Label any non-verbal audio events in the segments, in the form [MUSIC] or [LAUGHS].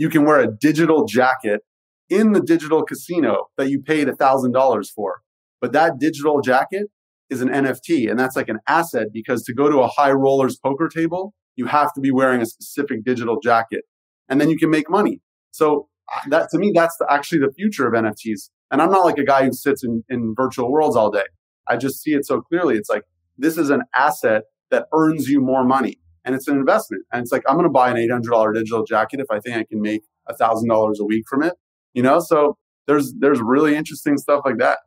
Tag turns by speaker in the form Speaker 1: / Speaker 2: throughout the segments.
Speaker 1: you can wear a digital jacket in the digital casino that you paid $1,000 for. But that digital jacket is an NFT and that's like an asset because to go to a high rollers poker table, you have to be wearing a specific digital jacket and then you can make money. So uh, that to me, that's the, actually the future of NFTs. And I'm not like a guy who sits in, in virtual worlds all day. I just see it so clearly. It's like, this is an asset that earns you more money and it's an investment. And it's like, I'm going to buy an $800 digital jacket if I think I can make $1,000 a week from it, you know? So there's, there's really interesting stuff like that.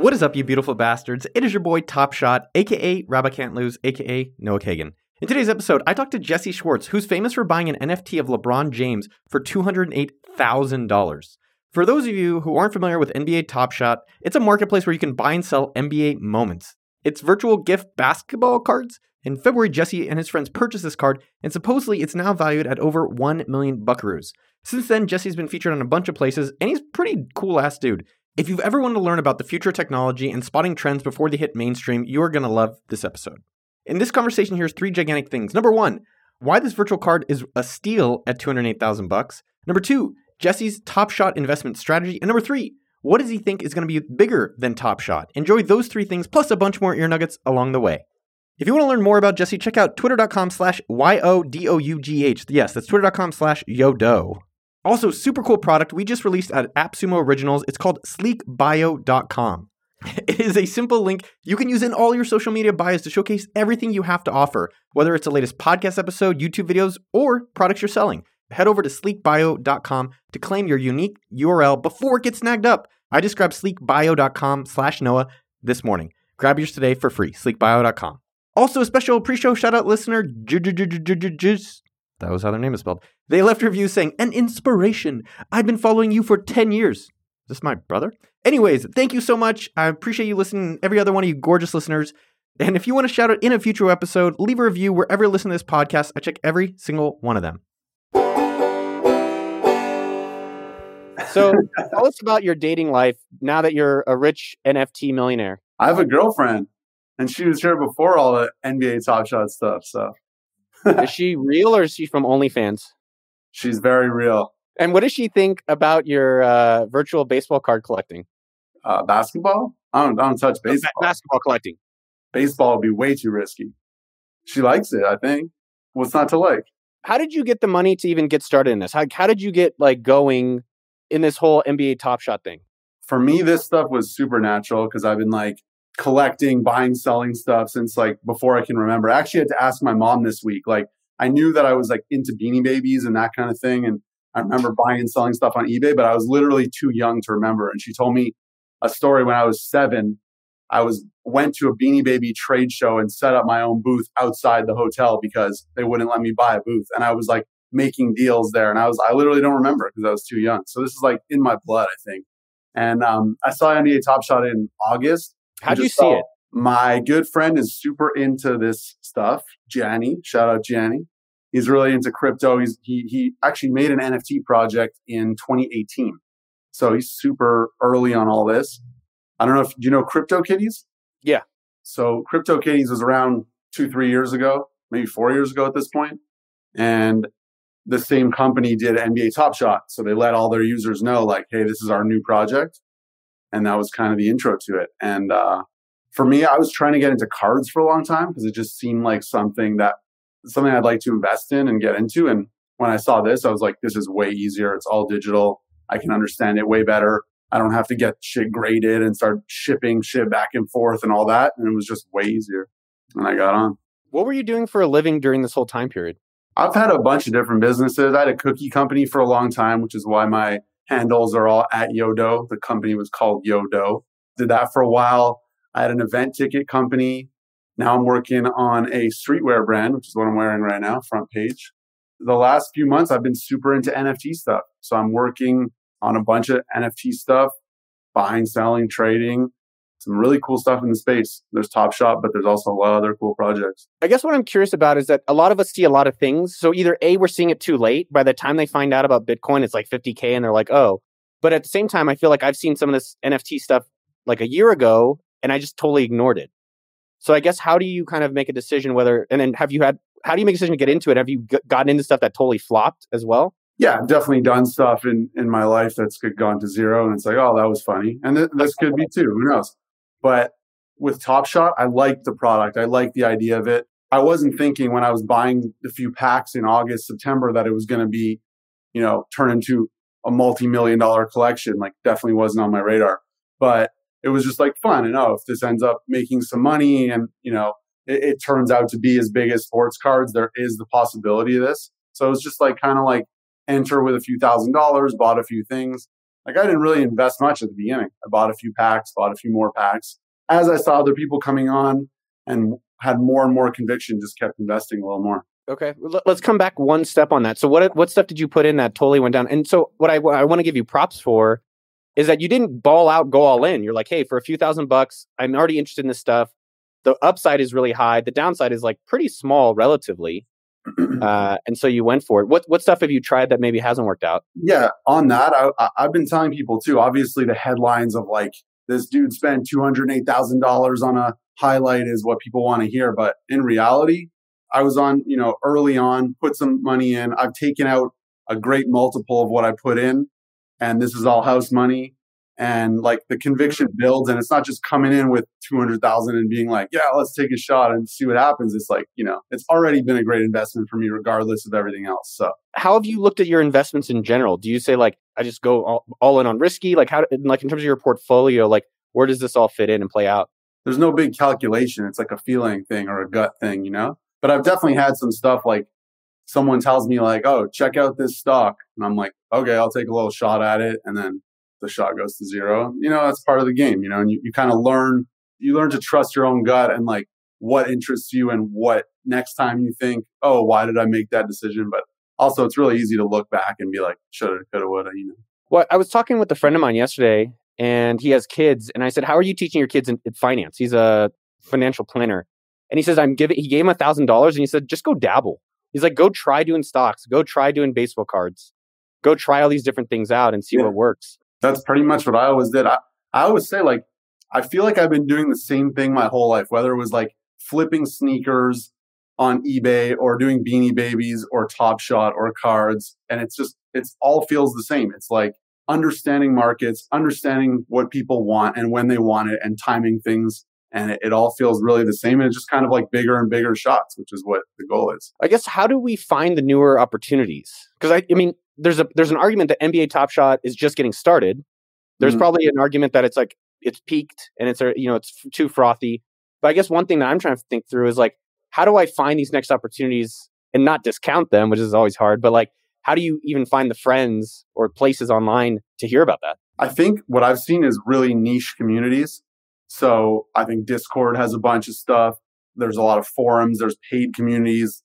Speaker 2: What is up, you beautiful bastards? It is your boy Top Shot, aka Rabbi Can't Lose, aka Noah Kagan. In today's episode, I talked to Jesse Schwartz, who's famous for buying an NFT of LeBron James for $208,000. For those of you who aren't familiar with NBA Top Shot, it's a marketplace where you can buy and sell NBA moments. It's virtual gift basketball cards. In February, Jesse and his friends purchased this card, and supposedly it's now valued at over 1 million buckaroos. Since then, Jesse's been featured on a bunch of places, and he's pretty cool ass dude. If you've ever wanted to learn about the future of technology and spotting trends before they hit mainstream, you are going to love this episode. In this conversation, here's three gigantic things. Number one, why this virtual card is a steal at 208,000 bucks. Number two, Jesse's Top Shot investment strategy. And number three, what does he think is going to be bigger than Top Shot? Enjoy those three things plus a bunch more ear nuggets along the way. If you want to learn more about Jesse, check out twitter.com slash Y-O-D-O-U-G-H. Yes, that's twitter.com slash YODO. Also, super cool product we just released at AppSumo Originals. It's called sleekbio.com. [LAUGHS] It is a simple link you can use in all your social media bios to showcase everything you have to offer, whether it's the latest podcast episode, YouTube videos, or products you're selling. Head over to sleekbio.com to claim your unique URL before it gets snagged up. I just grabbed sleekbio.com slash Noah this morning. Grab yours today for free, sleekbio.com. Also, a special pre-show shout-out listener, that was how their name is spelled. They left reviews saying, an inspiration. I've been following you for 10 years. Is this my brother? Anyways, thank you so much. I appreciate you listening, every other one of you gorgeous listeners. And if you want to shout out in a future episode, leave a review wherever you listen to this podcast. I check every single one of them. So [LAUGHS] tell us about your dating life now that you're a rich NFT millionaire.
Speaker 1: I have a girlfriend and she was here before all the NBA Top Shot stuff. So
Speaker 2: is she [LAUGHS] real or is she from OnlyFans?
Speaker 1: She's very real.
Speaker 2: And what does she think about your uh, virtual baseball card collecting?
Speaker 1: Uh, basketball? I don't, I don't touch baseball.
Speaker 2: basketball collecting.
Speaker 1: Baseball would be way too risky. She likes it, I think. What's not to like?
Speaker 2: How did you get the money to even get started in this? How, how did you get like going in this whole NBA Top Shot thing?
Speaker 1: For me, this stuff was supernatural because I've been like collecting, buying, selling stuff since like before I can remember. I actually had to ask my mom this week. Like I knew that I was like into beanie babies and that kind of thing. And I remember buying and selling stuff on eBay, but I was literally too young to remember. And she told me a story when I was seven. I was went to a beanie baby trade show and set up my own booth outside the hotel because they wouldn't let me buy a booth. And I was like making deals there. And I was I literally don't remember because I was too young. So this is like in my blood, I think. And um, I saw NBA Top Shot in August
Speaker 2: How'd you see it?
Speaker 1: My good friend is super into this stuff. Gianni, shout out Gianni. He's really into crypto. He's, he, he actually made an NFT project in 2018. So he's super early on all this. I don't know if, do you know Crypto Kitties?
Speaker 2: Yeah.
Speaker 1: So Crypto Kitties was around two, three years ago, maybe four years ago at this point. And the same company did NBA Top Shot. So they let all their users know, like, hey, this is our new project and that was kind of the intro to it. And uh, for me, I was trying to get into cards for a long time because it just seemed like something that something I'd like to invest in and get into. And when I saw this, I was like, this is way easier. It's all digital. I can understand it way better. I don't have to get shit graded and start shipping shit back and forth and all that. And it was just way easier. And I got on.
Speaker 2: What were you doing for a living during this whole time period?
Speaker 1: I've had a bunch of different businesses. I had a cookie company for a long time, which is why my handles are all at Yodo. The company was called Yodo. Did that for a while. I had an event ticket company. Now I'm working on a streetwear brand, which is what I'm wearing right now, front page. The last few months, I've been super into NFT stuff. So I'm working on a bunch of NFT stuff, buying, selling, trading, some really cool stuff in the space. There's Top Shot, but there's also a lot of other cool projects.
Speaker 2: I guess what I'm curious about is that a lot of us see a lot of things. So either A, we're seeing it too late. By the time they find out about Bitcoin, it's like 50K and they're like, oh. But at the same time, I feel like I've seen some of this NFT stuff like a year ago and I just totally ignored it. So I guess how do you kind of make a decision whether, and then have you had, how do you make a decision to get into it? Have you g- gotten into stuff that totally flopped as well?
Speaker 1: Yeah, I've definitely done stuff in, in my life that's gone to zero. And it's like, oh, that was funny. And th- this could be too. Who knows? But with Top Shot, I liked the product. I liked the idea of it. I wasn't thinking when I was buying a few packs in August, September that it was going to be, you know, turn into a multi-million dollar collection. Like definitely wasn't on my radar, but it was just like fun. And oh, if this ends up making some money and, you know, it, it turns out to be as big as sports cards, there is the possibility of this. So it was just like kind of like enter with a few thousand dollars, bought a few things. Like I didn't really invest much at the beginning. I bought a few packs, bought a few more packs. As I saw other people coming on and had more and more conviction, just kept investing a little more.
Speaker 2: Okay, let's come back one step on that. So, what what stuff did you put in that totally went down? And so, what I I want to give you props for is that you didn't ball out, go all in. You're like, hey, for a few thousand bucks, I'm already interested in this stuff. The upside is really high. The downside is like pretty small relatively. Uh, and so you went for it. What what stuff have you tried that maybe hasn't worked out?
Speaker 1: Yeah, on that, I, I've been telling people too. Obviously, the headlines of like this dude spent two hundred eight thousand dollars on a highlight is what people want to hear, but in reality, I was on, you know, early on, put some money in. I've taken out a great multiple of what I put in, and this is all house money. And like the conviction builds, and it's not just coming in with 200,000 and being like, yeah, let's take a shot and see what happens. It's like, you know, it's already been a great investment for me, regardless of everything else. So,
Speaker 2: how have you looked at your investments in general? Do you say, like, I just go all, all in on risky? Like, how, like, in terms of your portfolio, like, where does this all fit in and play out?
Speaker 1: There's no big calculation. It's like a feeling thing or a gut thing, you know? But I've definitely had some stuff like someone tells me like, "Oh, check out this stock," and I'm like, "Okay, I'll take a little shot at it," and then the shot goes to zero. You know, that's part of the game. You know, and you, you kind of learn you learn to trust your own gut and like what interests you and what next time you think, "Oh, why did I make that decision?" But also, it's really easy to look back and be like, "Shoulda, coulda, woulda," you know.
Speaker 2: Well, I was talking with a friend of mine yesterday, and he has kids, and I said, "How are you teaching your kids in, in finance?" He's a financial planner, and he says, I'm giving, he gave him a thousand dollars and he said, just go dabble. He's like, go try doing stocks, go try doing baseball cards, go try all these different things out and see yeah. what works.
Speaker 1: That's pretty much what I always did. I, I always say, like, I feel like I've been doing the same thing my whole life, whether it was like flipping sneakers on eBay or doing beanie babies or Top Shot or cards. And it's just, it's all feels the same. It's like understanding markets, understanding what people want and when they want it and timing things and it, it, all feels really the same and it's just kind of like bigger and bigger shots which is what the goal is
Speaker 2: i guess how do we find the newer opportunities because I, I mean there's a there's an argument that nba top shot is just getting started there's mm-hmm. probably an argument that it's like it's peaked and it's you know it's too frothy but i guess one thing that i'm trying to think through is like how do i find these next opportunities and not discount them which is always hard but like how do you even find the friends or places online to hear about that
Speaker 1: i think what i've seen is really niche communities so I think Discord has a bunch of stuff. There's a lot of forums. There's paid communities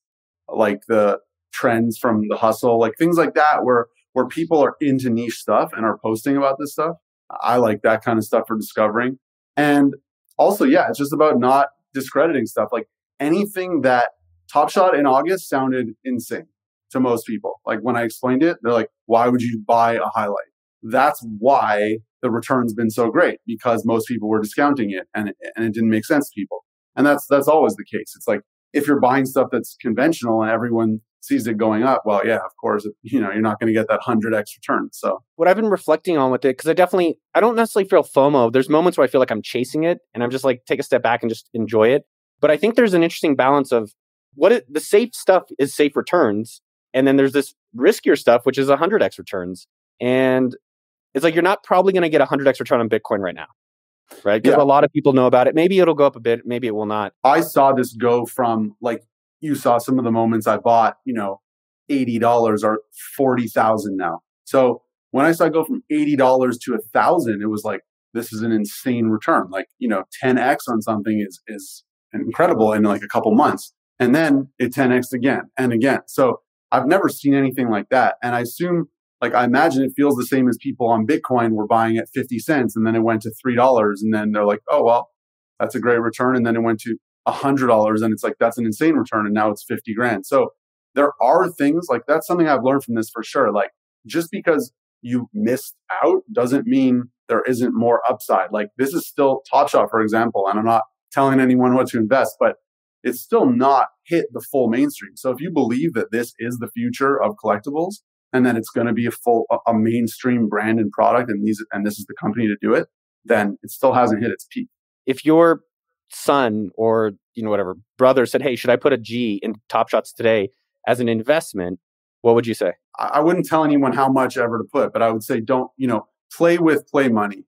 Speaker 1: like the trends from the hustle, like things like that, where where people are into niche stuff and are posting about this stuff. I like that kind of stuff for discovering. And also, yeah, it's just about not discrediting stuff. Like anything that Top Shot in August sounded insane to most people. Like when I explained it, they're like, why would you buy a highlight? That's why the return's been so great because most people were discounting it and and it didn't make sense to people. And that's that's always the case. It's like if you're buying stuff that's conventional and everyone sees it going up, well, yeah, of course, you know, you're not going to get that 100x return. So,
Speaker 2: what I've been reflecting on with it cuz I definitely I don't necessarily feel FOMO. There's moments where I feel like I'm chasing it and I'm just like take a step back and just enjoy it. But I think there's an interesting balance of what it, the safe stuff is safe returns and then there's this riskier stuff which is 100x returns. And it's like you're not probably going to get a 100x return on Bitcoin right now, right? Because yeah. a lot of people know about it. Maybe it'll go up a bit, maybe it will not.
Speaker 1: I saw this go from like you saw some of the moments I bought, you know, $80 or 40,000 now. So when I saw it go from $80 to a thousand, it was like, this is an insane return. Like, you know, 10x on something is, is incredible in like a couple months. And then it 10x again and again. So I've never seen anything like that. And I assume like I imagine it feels the same as people on Bitcoin were buying at 50 cents and then it went to $3 and then they're like, oh, well, that's a great return. And then it went to $100 and it's like, that's an insane return. And now it's 50 grand. So there are things like that's something I've learned from this for sure. Like just because you missed out doesn't mean there isn't more upside. Like this is still Top Shot, for example. And I'm not telling anyone what to invest, but it's still not hit the full mainstream. So if you believe that this is the future of collectibles and that it's going to be a full a mainstream brand and product and these and this is the company to do it, then it still hasn't hit its peak.
Speaker 2: If your son or you know whatever brother said, "Hey, should I put a G in Top Shots today as an investment?" What would you say?
Speaker 1: I wouldn't tell anyone how much ever to put, but I would say don't, you know, play with play money.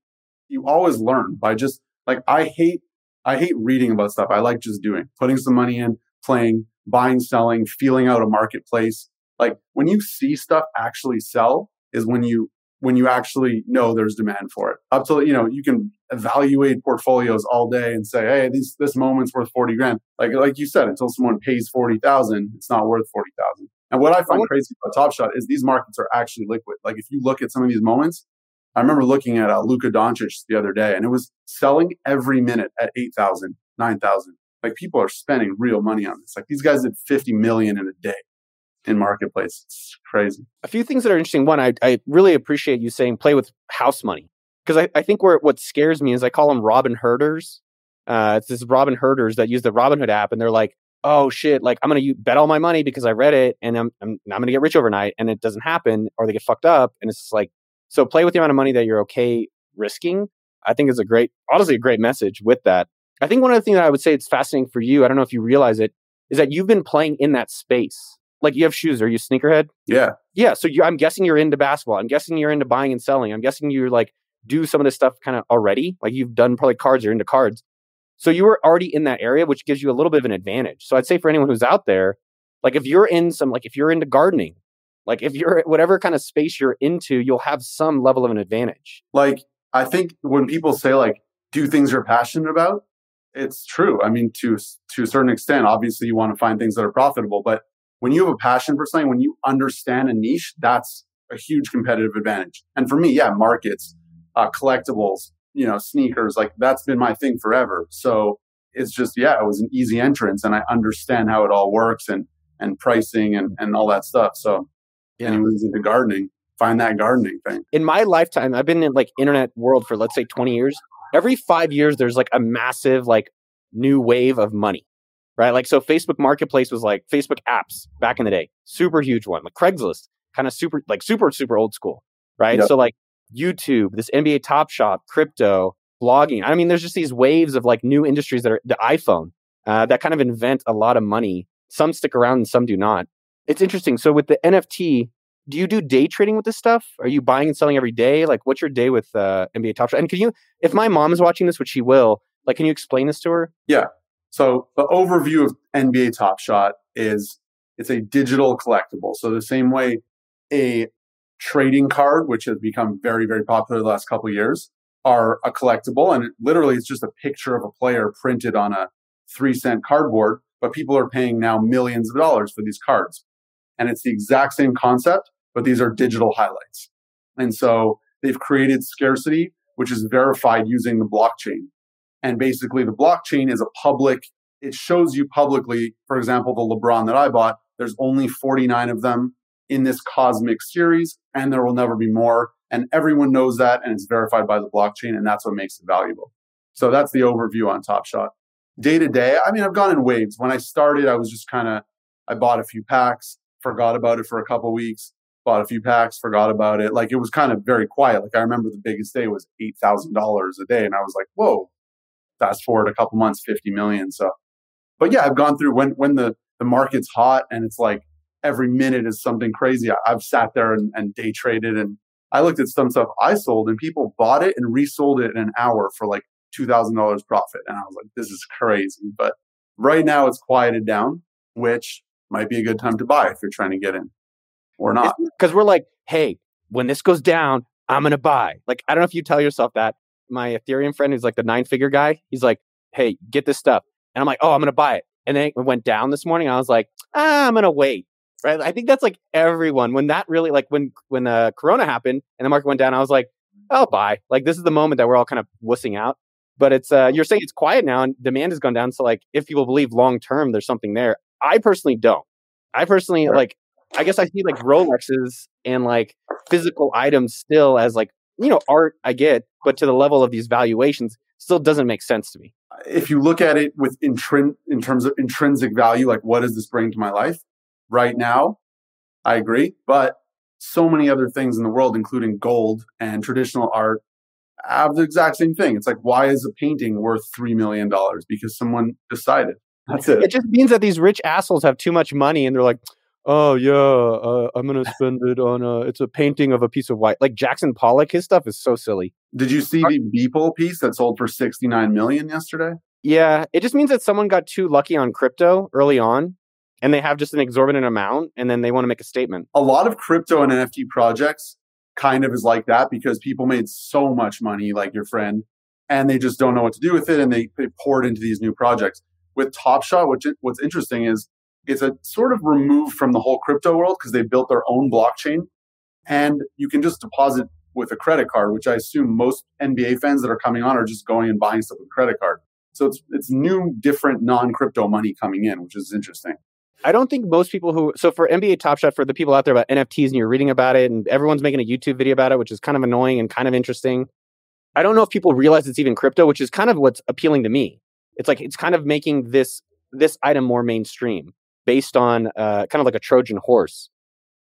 Speaker 1: You always learn by just like I hate I hate reading about stuff. I like just doing, putting some money in, playing, buying, selling, feeling out a marketplace. Like when you see stuff actually sell is when you when you actually know there's demand for it. Up to you know, you can evaluate portfolios all day and say, hey, this this moment's worth 40 grand. Like like you said, until someone pays 40,000, it's not worth 40,000. And what I find crazy about Top Shot is these markets are actually liquid. Like if you look at some of these moments, I remember looking at uh, Luka Doncic the other day, and it was selling every minute at 8,000, 9,000. Like people are spending real money on this. Like these guys did 50 million in a day in marketplace. It's crazy.
Speaker 2: A few things that are interesting. One, I, I really appreciate you saying play with house money because I, I think where what scares me is I call them Robin Herders. Uh, it's this Robin Herders that use the Robinhood app, and they're like, "Oh shit! Like I'm gonna bet all my money because I read it, and I'm I'm, I'm gonna get rich overnight," and it doesn't happen, or they get fucked up, and it's just like so play with the amount of money that you're okay risking. I think is a great, honestly, a great message with that. I think one of the things that I would say it's fascinating for you, I don't know if you realize it, is that you've been playing in that space. Like you have shoes. Are you sneakerhead?
Speaker 1: Yeah.
Speaker 2: Yeah. So you, I'm guessing you're into basketball. I'm guessing you're into buying and selling. I'm guessing you're like do some of this stuff kind of already. Like you've done probably cards. You're into cards. So you were already in that area, which gives you a little bit of an advantage. So I'd say for anyone who's out there, like if you're in some, like if you're into gardening, like if you're whatever kind of space you're into, you'll have some level of an advantage.
Speaker 1: Like I think when people say like do things you're passionate about, it's true. I mean, to to a certain extent, obviously you want to find things that are profitable, but when you have a passion for something, when you understand a niche, that's a huge competitive advantage. And for me, yeah, markets, uh, collectibles, you know, sneakers, like that's been my thing forever. So it's just, yeah, it was an easy entrance and I understand how it all works and, and pricing and, and all that stuff. So yeah. anyone's into gardening, find that gardening thing.
Speaker 2: In my lifetime, I've been in like internet world for let's say 20 years. Every five years, there's like a massive like new wave of money, right? Like so, Facebook Marketplace was like Facebook apps back in the day, super huge one. Like Craigslist, kind of super like super super old school, right? Yep. So like YouTube, this NBA Top Shot, crypto, blogging. I mean, there's just these waves of like new industries that are the iPhone uh, that kind of invent a lot of money. Some stick around and some do not. It's interesting. So with the NFT, do you do day trading with this stuff? Are you buying and selling every day? Like, what's your day with uh, NBA Top Shot? And can you, if my mom is watching this, which she will, like, can you explain this to her?
Speaker 1: Yeah. So the overview of NBA Top Shot is it's a digital collectible. So the same way a trading card, which has become very, very popular the last couple years, are a collectible, and it literally it's just a picture of a player printed on a three cent cardboard. But people are paying now millions of dollars for these cards. And it's the exact same concept, but these are digital highlights. And so they've created scarcity, which is verified using the blockchain. And basically the blockchain is a public, it shows you publicly, for example, the LeBron that I bought, there's only 49 of them in this cosmic series, and there will never be more. And everyone knows that, and it's verified by the blockchain, and that's what makes it valuable. So that's the overview on Top Shot. Day to day, I mean, I've gone in waves. When I started, I was just kind of, I bought a few packs forgot about it for a couple weeks, bought a few packs, forgot about it. Like it was kind of very quiet. Like I remember the biggest day was eight thousand dollars a day, and I was like, whoa. Fast forward a couple months, fifty million. So, but yeah, I've gone through when when the the market's hot and it's like every minute is something crazy. I've sat there and, and day traded and I looked at some stuff I sold and people bought it and resold it in an hour for like $2,000 profit. And I was like, this is crazy. But right now it's quieted down, which might be a good time to buy if you're trying to get in or not.
Speaker 2: Because we're like, hey, when this goes down, I'm going to buy. Like, I don't know if you tell yourself that. My Ethereum friend who's like the nine figure guy, he's like, hey, get this stuff. And I'm like, oh, I'm going to buy it. And then it went down this morning. I was like, ah, I'm going to wait. Right. I think that's like everyone. When that really, like when, when uh, Corona happened and the market went down, I was like, I'll buy. Like, this is the moment that we're all kind of wussing out. But it's, uh, you're saying it's quiet now and demand has gone down. So, like, if people believe long term, there's something there. I personally don't. I personally like. I guess I see like Rolexes and like physical items still as like you know, art I get, but to the level of these valuations still doesn't make sense to me.
Speaker 1: If you look at it with intrin- in terms of intrinsic value, like what does this bring to my life right now? I agree, but so many other things in the world, including gold and traditional art, have the exact same thing. It's like, why is a painting worth $3 million? Because someone decided. That's it.
Speaker 2: It just means that these rich assholes have too much money and they're like, oh, yeah, uh, I'm going to spend it on a, it's a painting of a piece of white. Like Jackson Pollock, his stuff is so silly.
Speaker 1: Did you see the Beeple piece that sold for 69 million yesterday?
Speaker 2: Yeah, it just means that someone got too lucky on crypto early on and they have just an exorbitant amount and then they want to make a statement.
Speaker 1: A lot of crypto and NFT projects kind of is like that because people made so much money, like your friend, and they just don't know what to do with it and they, they pour it into these new projects. With Top Shot, which what's interesting is it's a sort of removed from the whole crypto world because they built their own blockchain and you can just deposit with a credit card, which I assume most NBA fans that are coming on are just going and buying stuff with credit card. So it's it's new, different non-crypto money coming in, which is interesting.
Speaker 2: I don't think most people who so for NBA Top Shot for the people out there about NFTs and you're reading about it and everyone's making a YouTube video about it, which is kind of annoying and kind of interesting. I don't know if people realize it's even crypto, which is kind of what's appealing to me. It's like it's kind of making this this item more mainstream based on uh, kind of like a Trojan horse.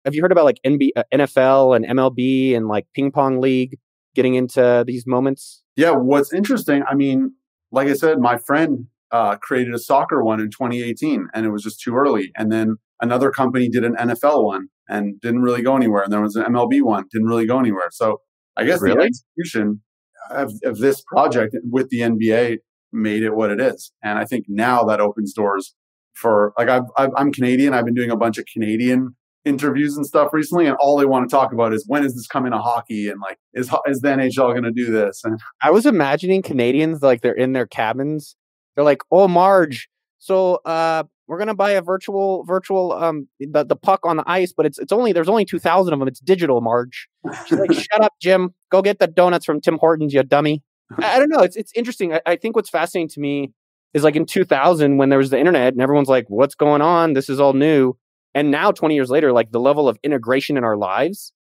Speaker 2: Have you heard about like NB, uh, NFL and MLB and like ping pong league getting into these moments?
Speaker 1: Yeah, what's interesting, I mean, like I said, my friend uh, created a soccer one in 2018 and it was just too early. And then another company did an NFL one and didn't really go anywhere. And there was an MLB one, didn't really go anywhere. So I guess really? the execution of, of this project with the NBA made it what it is. And I think now that opens doors for like I've, i am Canadian. I've been doing a bunch of Canadian interviews and stuff recently, and all they want to talk about is when is this coming to hockey and like is is the NHL going to do this? And
Speaker 2: I was imagining Canadians like they're in their cabins they're like, "Oh, Marge, so uh, we're gonna buy a virtual virtual um the, the puck on the ice, but it's it's only there's only two thousand of them. It's digital, Marge." She's like, [LAUGHS] "Shut up, Jim. Go get the donuts from Tim Hortons, you dummy." I, I don't know. It's it's interesting. I, I think what's fascinating to me is like in 2000 when there was the internet and everyone's like, "What's going on? This is all new." And now, 20 years later, like the level of integration in our lives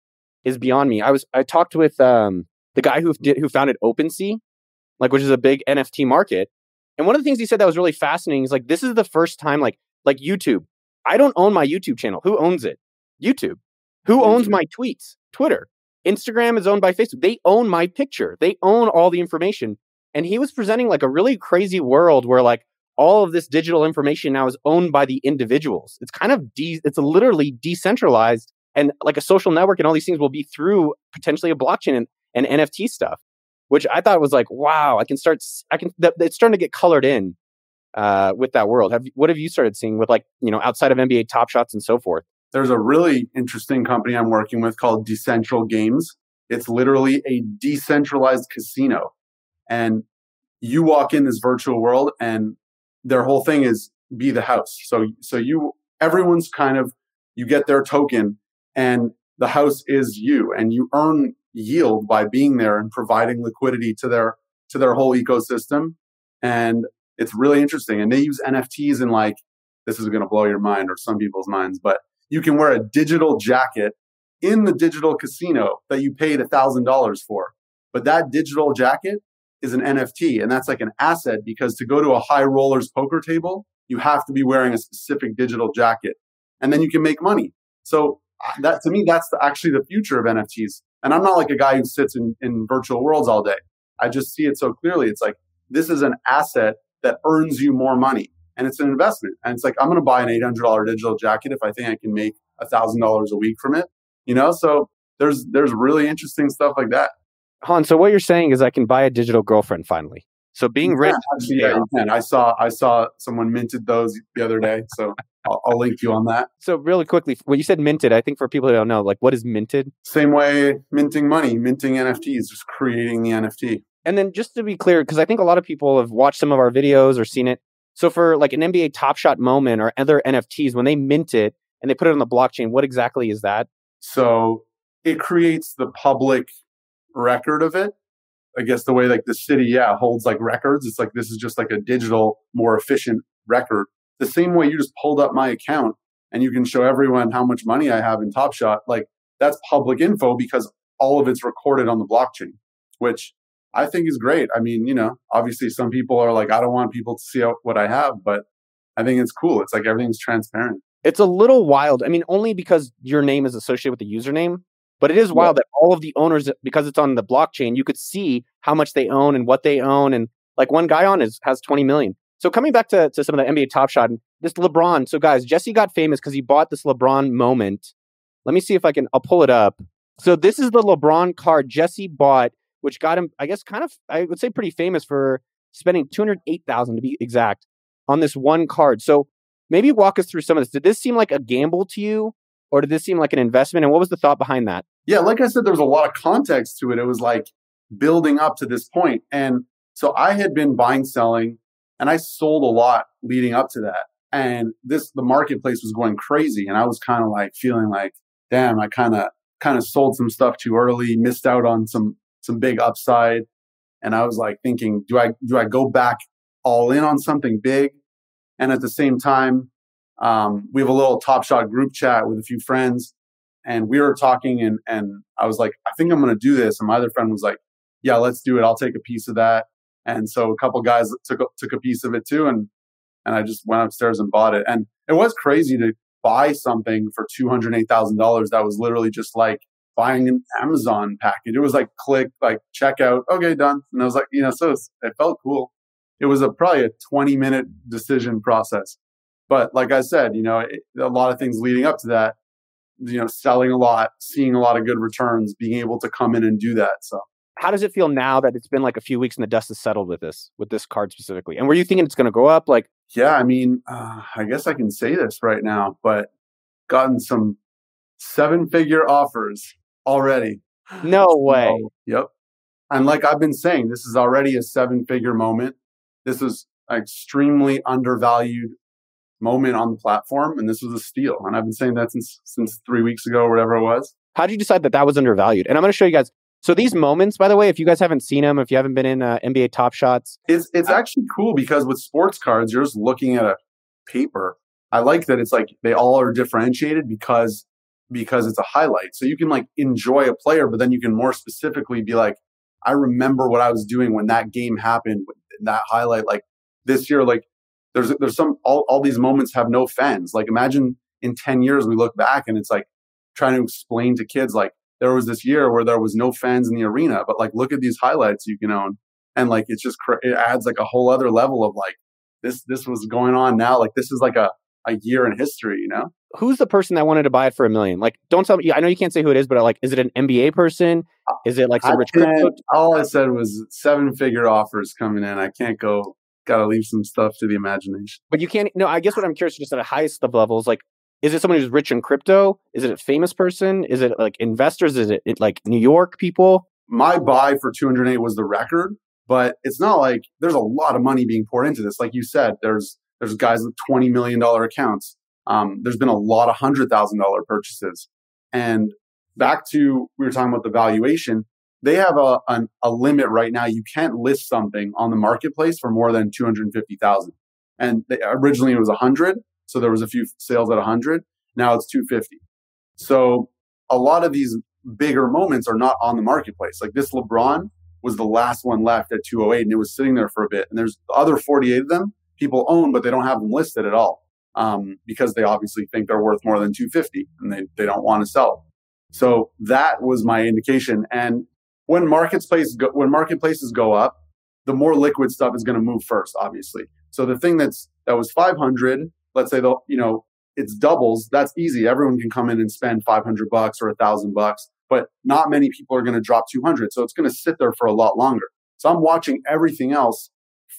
Speaker 2: is beyond me. I was I talked with um the guy who did who founded OpenSea, like which is a big NFT market, and one of the things he said that was really fascinating is like, this is the first time, like, like YouTube. I don't own my YouTube channel. Who owns it? YouTube. Who owns my tweets? Twitter. Instagram is owned by Facebook. They own my picture. They own all the information. And he was presenting like a really crazy world where like all of this digital information now is owned by the individuals. It's kind of de- it's literally decentralized and like a social network and all these things will be through potentially a blockchain and, and NFT stuff which I thought was like, wow, I can start, I can, it's starting to get colored in uh, with that world. Have what have you started seeing with like, you know, outside of NBA Top Shots and so forth?
Speaker 1: There's a really interesting company I'm working with called Decentral Games. It's literally a decentralized casino. And you walk in this virtual world and their whole thing is be the house. So, so you, everyone's kind of, you get their token and the house is you and you earn yield by being there and providing liquidity to their to their whole ecosystem and it's really interesting and they use nfts and like this is going to blow your mind or some people's minds but you can wear a digital jacket in the digital casino that you paid $1000 for but that digital jacket is an nft and that's like an asset because to go to a high rollers poker table you have to be wearing a specific digital jacket and then you can make money so uh, that to me that's the, actually the future of nfts and I'm not like a guy who sits in, in virtual worlds all day. I just see it so clearly. It's like, this is an asset that earns you more money and it's an investment. And it's like, I'm going to buy an $800 digital jacket if I think I can make $1,000 a week from it, you know? So there's, there's really interesting stuff like that.
Speaker 2: Han, so what you're saying is I can buy a digital girlfriend finally. So being rich,
Speaker 1: actually, yeah, you can. I saw I saw someone minted those the other day, so I'll, I'll, link you on that.
Speaker 2: So really quickly, when you said minted, I think for people who don't know, like what is minted?
Speaker 1: Same way minting money, minting NFTs, just creating the NFT.
Speaker 2: And then just to be clear, because I think a lot of people have watched some of our videos or seen it. So for like an NBA Top Shot moment or other NFTs, when they mint it and they put it on the blockchain, what exactly is that?
Speaker 1: So it creates the public record of it I guess the way like the city, yeah, holds like records. It's like this is just like a digital, more efficient record. The same way you just pulled up my account and you can show everyone how much money I have in Top Shot. Like that's public info because all of it's recorded on the blockchain, which I think is great. I mean, you know, obviously some people are like, I don't want people to see what I have, but I think it's cool. It's like everything's transparent.
Speaker 2: It's a little wild. I mean, only because your name is associated with the username, but it is wild yeah. that all of the owners, because it's on the blockchain, you could see how much they own and what they own. And like one guy on is has 20 million. So coming back to, to some of the NBA Top Shot, this LeBron. So guys, Jesse got famous because he bought this LeBron moment. Let me see if I can. I'll pull it up. So this is the LeBron card Jesse bought, which got him, I guess, kind of, I would say, pretty famous for spending two hundred eight thousand to be exact on this one card. So maybe walk us through some of this. Did this seem like a gamble to you, or did this seem like an investment? And what was the thought behind that?
Speaker 1: Yeah, like I said, there was a lot of context to it. It was like building up to this point, and so I had been buying, selling, and I sold a lot leading up to that. And this, the marketplace was going crazy. And I was kind of like feeling like, damn, I kind of, kind of sold some stuff too early, missed out on some, some big upside. And I was like thinking, do I, do I go back all in on something big? And at the same time, um, we have a little Top Shot group chat with a few friends and we were talking and, and I was like, I think I'm to do this. And my other friend was like, yeah, let's do it. I'll take a piece of that. And so a couple guys took, took a piece of it too. And and I just went upstairs and bought it. And it was crazy to buy something for $208,000 that was literally just like buying an Amazon package. It was like click, like checkout, okay, done. And I was like, you know, so it, was, it felt cool. It was a probably a 20 minute decision process. But like I said, you know, it, a lot of things leading up to that, you know, selling a lot, seeing a lot of good returns, being able to come in and do that. So.
Speaker 2: How does it feel now that it's been like a few weeks and the dust has settled with this with this card specifically? And were you thinking it's going to go up like?
Speaker 1: Yeah i mean uh, i guess i can say this right now but gotten some seven figure offers already.
Speaker 2: No way.
Speaker 1: so, yep. And like i've been saying this is already a seven figure moment. This is extremely undervalued moment on the platform and this was a steal and i've been saying that since since three weeks ago or whatever it was
Speaker 2: how did you decide that that was undervalued and i'm going to show you guys so these moments, by the way, if you guys haven't seen them, if you haven't been in uh, NBA Top Shots,
Speaker 1: it's it's actually cool because with sports cards, you're just looking at a paper. I like that it's like they all are differentiated because because it's a highlight. So you can like enjoy a player, but then you can more specifically be like, I remember what I was doing when that game happened. That highlight, like this year, like there's there's some all all these moments have no fans. Like imagine in ten years we look back and it's like trying to explain to kids like there was this year where there was no fans in the arena, but like look at these highlights you can own, and like it's just it adds like a whole other level of like this this was going on now. Like this is like a a year in history, you know.
Speaker 2: Who's the person that wanted to buy it for a million? Like, don't tell me. I know you can't say who it is, but like, is it an NBA person? Is it like some rich crypto?
Speaker 1: All I said was seven figure offers coming in. I can't go. Got to leave some stuff to the imagination.
Speaker 2: But you can't. No, I guess what I'm curious, just at the highest of levels, like is it someone who's rich in crypto? Is it a famous person? Is it like investors? Is it, like New York people?
Speaker 1: My buy for 208 was the record, but it's not like there's a lot of money being poured into this. Like you said, there's there's guys with 20 million dollar accounts. Um, there's been a lot of hundred thousand dollar purchases, and back to we were talking about the valuation. They have a, a, a limit right now. You can't list something on the marketplace for more than 250,000. And they, originally it was 100 so there was a few sales at 100. Now it's 250. So a lot of these bigger moments are not on the marketplace. Like this LeBron was the last one left at 208 and it was sitting there for a bit. And there's the other 48 of them people own, but they don't have them listed at all um, because they obviously think they're worth more than 250 and they, they don't want to sell. So that was my indication. And when marketplaces go, when marketplaces go up, the more liquid stuff is going to move first, obviously. So the thing that's that was 500 let's say the you know it's doubles that's easy. Everyone can come in and spend 500 bucks or a thousand bucks but not many people are going to drop 200 so it's going to sit there for a lot longer. So i'm watching everything else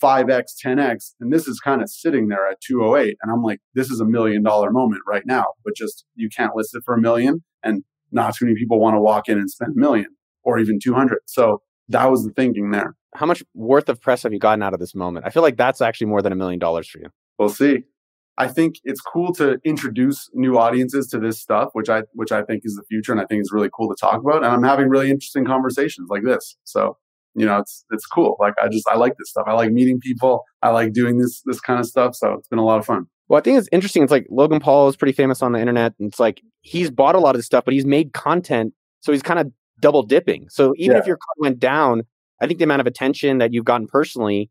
Speaker 1: 5x 10x and this is kind of sitting there at 208 and i'm like this is a million dollar moment right now but just you can't list it for a million and not too many people want to walk in and spend a million or even 200 so that was the thinking there
Speaker 2: how much worth of press have you gotten out of this moment i feel like that's actually more than a million dollars for you
Speaker 1: we'll see I think it's cool to introduce new audiences to this stuff, which I which I think is the future, and I think is really cool to talk about. And I'm having really interesting conversations like this. So you know, it's it's cool. Like I just I like this stuff. I like meeting people. I like doing this this kind of stuff. So it's been a lot of fun.
Speaker 2: Well, I think it's interesting. It's like Logan Paul is pretty famous on the internet. And it's like he's bought a lot of this stuff, but he's made content. So he's kind of double dipping. So even yeah. if your card went down, I think the amount of attention that you've gotten personally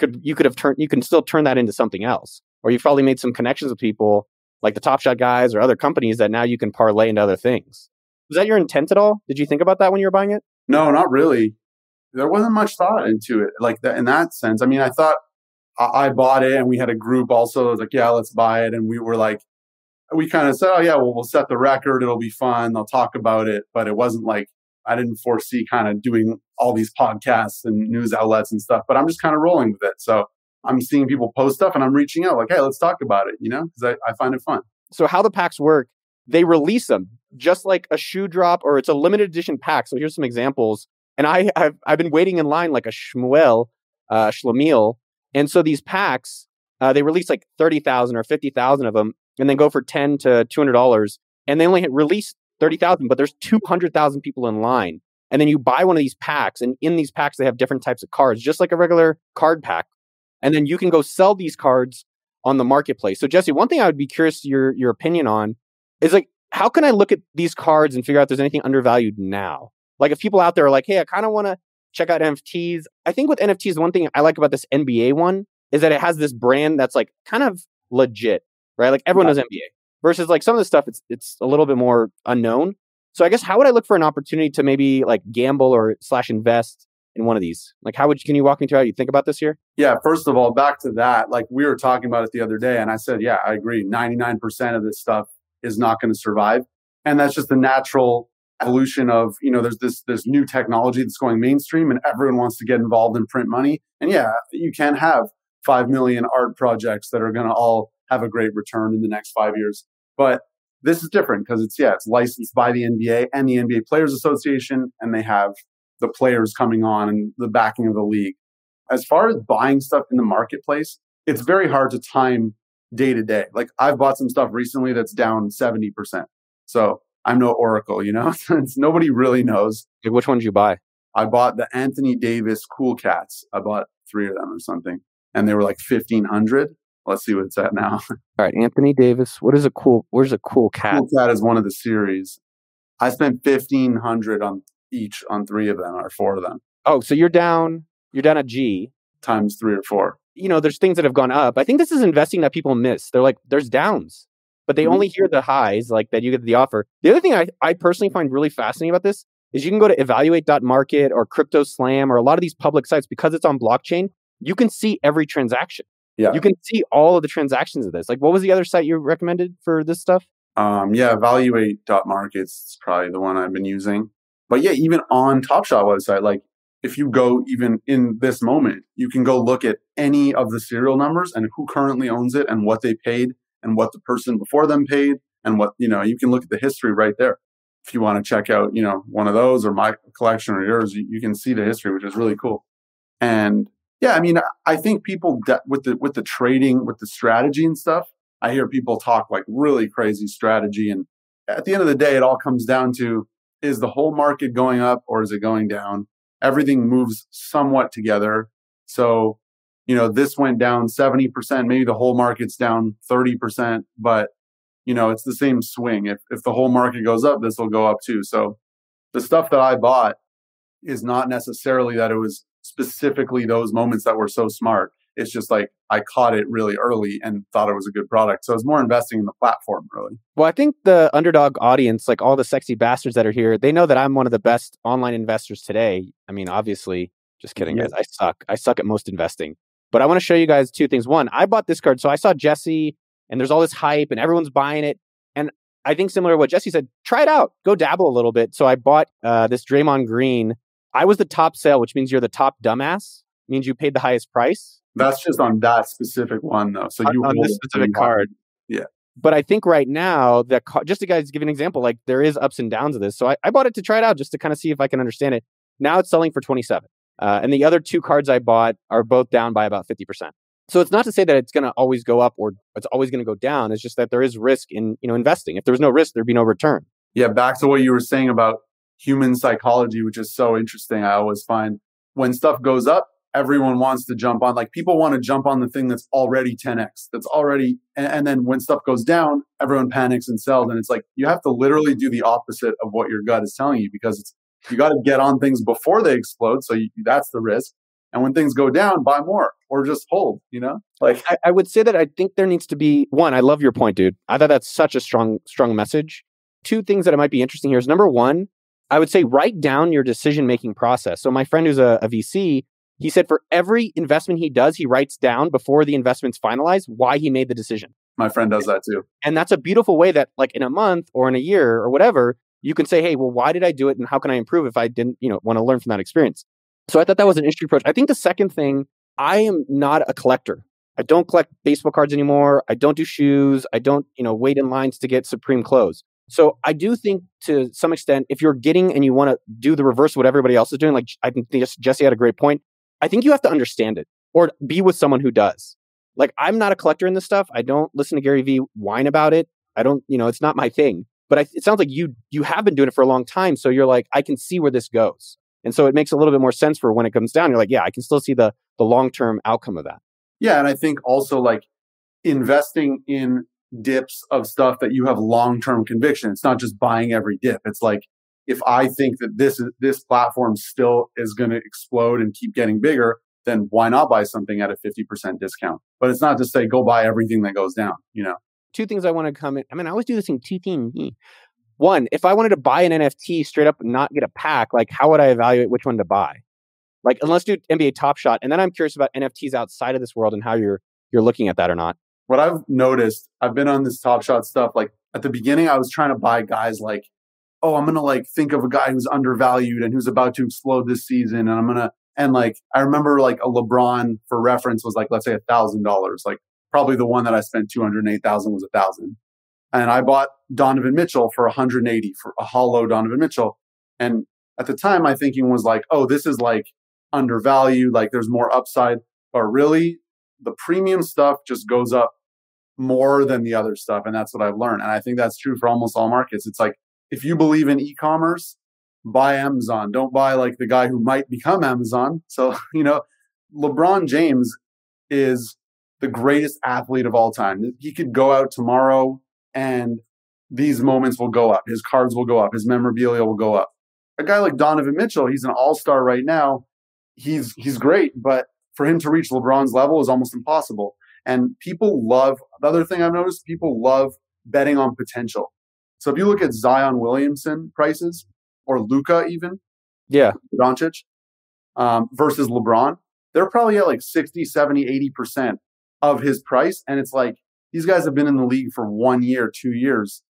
Speaker 2: could you could have turned you can still turn that into something else. Or you've probably made some connections with people like the Top Shot guys or other companies that now you can parlay into other things. Was that your intent at all? Did you think about that when you were buying it?
Speaker 1: No, not really. There wasn't much thought into it like that in that sense. I mean, I thought I, I bought it and we had a group also that was like, yeah, let's buy it. And we were like, we kind of said, oh yeah, well, we'll set the record. It'll be fun. They'll talk about it. But it wasn't like, I didn't foresee kind of doing all these podcasts and news outlets and stuff, but I'm just kind of rolling with it. So I'm seeing people post stuff and I'm reaching out like, hey, let's talk about it, you know, because I, I find it fun.
Speaker 2: So how the packs work, they release them just like a shoe drop or it's a limited edition pack. So here's some examples. And I, I've, I've been waiting in line like a Shmuel, uh, Schlemiel. And so these packs, uh, they release like 30,000 or 50,000 of them and then go for 10 to $200. And they only release 30,000, but there's 200,000 people in line. And then you buy one of these packs, and in these packs, they have different types of cards, just like a regular card pack. And then you can go sell these cards on the marketplace. So, Jesse, one thing I would be curious your your opinion on is like, how can I look at these cards and figure out if there's anything undervalued now? Like, if people out there are like, hey, I kind of want to check out NFTs. I think with NFTs, one thing I like about this NBA one is that it has this brand that's like kind of legit, right? Like everyone knows NBA versus like some of the stuff it's it's a little bit more unknown. So I guess how would I look for an opportunity to maybe like gamble or slash invest in one of these? Like how would you, can you walk me through how you think about this here?
Speaker 1: Yeah, first of all, back to that, like we were talking about it the other day, and I said, yeah, I agree. 99% of this stuff is not going to survive. And that's just the natural evolution of, you know, there's this this new technology that's going mainstream and everyone wants to get involved in print money. And yeah, you can have five million art projects that are going to all have a great return in the next five years. But this is different because it's, yeah, it's licensed by the NBA and the NBA Players Association, and they have the players coming on and the backing of the league. As far as buying stuff in the marketplace, it's very hard to time day to day. Like I've bought some stuff recently that's down 70%. So I'm no oracle, you know, [LAUGHS] it's, nobody really knows.
Speaker 2: Like which one did you buy?
Speaker 1: I bought the Anthony Davis Cool Cats. I bought three of them or something, and they were like 1500 Let's see what it's at now. [LAUGHS]
Speaker 2: All right, Anthony Davis. What is a cool? Where's a cool cat?
Speaker 1: Cool cat is one of the series. I spent fifteen hundred on each on three of them or four of them.
Speaker 2: Oh, so you're down. You're down a G
Speaker 1: times three or four.
Speaker 2: You know, there's things that have gone up. I think this is investing that people miss. They're like, there's downs, but they mm-hmm. only hear the highs, like that you get the offer. The other thing I, I personally find really fascinating about this is you can go to evaluate.market or crypto slam or a lot of these public sites because it's on blockchain you can see every transaction yeah. You can see all of the transactions of this. Like, what was the other site you recommended for this stuff?
Speaker 1: Um, yeah, evaluate.markets is probably the one I've been using. But yeah, even on Top Shot website, like if you go even in this moment, you can go look at any of the serial numbers and who currently owns it and what they paid and what the person before them paid and what, you know, you can look at the history right there. If you want to check out, you know, one of those or my collection or yours, you, you can see the history, which is really cool. And yeah, I mean, I think people de- with the with the trading, with the strategy and stuff. I hear people talk like really crazy strategy, and at the end of the day, it all comes down to: is the whole market going up or is it going down? Everything moves somewhat together. So, you know, this went down seventy percent. Maybe the whole market's down thirty percent, but you know, it's the same swing. If if the whole market goes up, this will go up too. So, the stuff that I bought is not necessarily that it was specifically those moments that were so smart. It's just like I caught it really early and thought it was a good product. So I was more investing in the platform, really.
Speaker 2: Well, I think the underdog audience, like all the sexy bastards that are here, they know that I'm one of the best online investors today. I mean, obviously, just kidding, yeah. guys. I suck. I suck at most investing. But I want to show you guys two things. One, I bought this card. So I saw Jesse and there's all this hype and everyone's buying it. And I think similar to what Jesse said, try it out, go dabble a little bit. So I bought uh, this Draymond Green I was the top sale, which means you're the top dumbass. Means you paid the highest price.
Speaker 1: That's just on that specific one, though. So you
Speaker 2: on this specific card.
Speaker 1: Yeah.
Speaker 2: But I think right now that just to guys give an example, like there is ups and downs of this. So I, I bought it to try it out just to kind of see if I can understand it. Now it's selling for 27. Uh, and the other two cards I bought are both down by about 50%. So it's not to say that it's going to always go up or it's always going to go down. It's just that there is risk in, you know, investing. If there was no risk, there'd be no return.
Speaker 1: Yeah, back to what you were saying about human psychology, which is so interesting. I always find when stuff goes up, everyone wants to jump on. Like people want to jump on the thing that's already 10x, that's already, and, and, then when stuff goes down, everyone panics and sells. And it's like you have to literally do the opposite of what your gut is telling you because it's You got to get on things before they explode. So you, that's the risk. And when things go down, buy more or just hold, you know?
Speaker 2: Like I, I, would say that I think there needs to be one, I love your point, dude. I thought that's such a strong, strong message. Two things that might be interesting here is number one, I would say write down your decision making process. So my friend who's a, a VC, he said for every investment he does, he writes down before the investment's finalized why he made the decision.
Speaker 1: My friend does that too.
Speaker 2: And that's a beautiful way that like in a month or in a year or whatever, you can say, hey, well, why did I do it and how can I improve if I didn't, you know, want to learn from that experience? So I thought that was an interesting approach. I think the second thing, I am not a collector. I don't collect baseball cards anymore. I don't do shoes. I don't, you know, wait in lines to get Supreme clothes. So I do think to some extent, if you're getting and you want to do the reverse of what everybody else is doing, like I think Jesse had a great point. I think you have to understand it or be with someone who does. Like I'm not a collector in this stuff. I don't listen to Gary Vee whine about it. I don't, you know, it's not my thing. But I, it sounds like you you have been doing it for a long time. So you're like, I can see where this goes. And so it makes a little bit more sense for when it comes down. You're like, yeah, I can still see the the long term outcome of that.
Speaker 1: Yeah, and I think also like investing in dips of stuff that you have long term conviction. It's not just buying every dip. It's like if I think that this is this platform still is going to explode and keep getting bigger, then why not buy something at a 50% discount? But it's not to say go buy everything that goes down, you know.
Speaker 2: Two things I want to comment. I mean, I always do this thing two things. One, if I wanted to buy an NFT straight up and not get a pack, like how would I evaluate which one to buy? Like, unless do NBA Top Shot, and then I'm curious about NFTs outside of this world and how you're you're looking at that or not.
Speaker 1: What I've noticed, I've been on this Top Shot stuff. Like at the beginning, I was trying to buy guys like, oh, I'm gonna like think of a guy who's undervalued and who's about to explode this season, and I'm gonna and like I remember like a LeBron for reference was like let's say a thousand dollars. Like probably the one that I spent two hundred eight thousand was a thousand and I bought Donovan Mitchell for 180 for a holo Donovan Mitchell. And at the time, my thinking was like, oh, this is like undervalued, like there's more upside. But really, the premium stuff just goes up more than the other stuff. And that's what I've learned. And I think that's true for almost all markets. It's like if you believe in e commerce, buy Amazon. Don't buy like the guy who might become Amazon. So, [LAUGHS] you know, LeBron James is the greatest athlete of all time. He could go out tomorrow and these moments will go up. His cards will go up. His memorabilia will go up. A guy like Donovan Mitchell, he's an all-star right now. He's he's great, but for him to reach LeBron's level is almost impossible. And people love the other thing I've noticed, people love betting on potential. So if you look at Zion Williamson prices or Luka even,
Speaker 2: yeah,
Speaker 1: Doncic um, versus LeBron, they're probably at like 60, 70, 80% of his price. And it's like these guys have been in the league for one year, two years.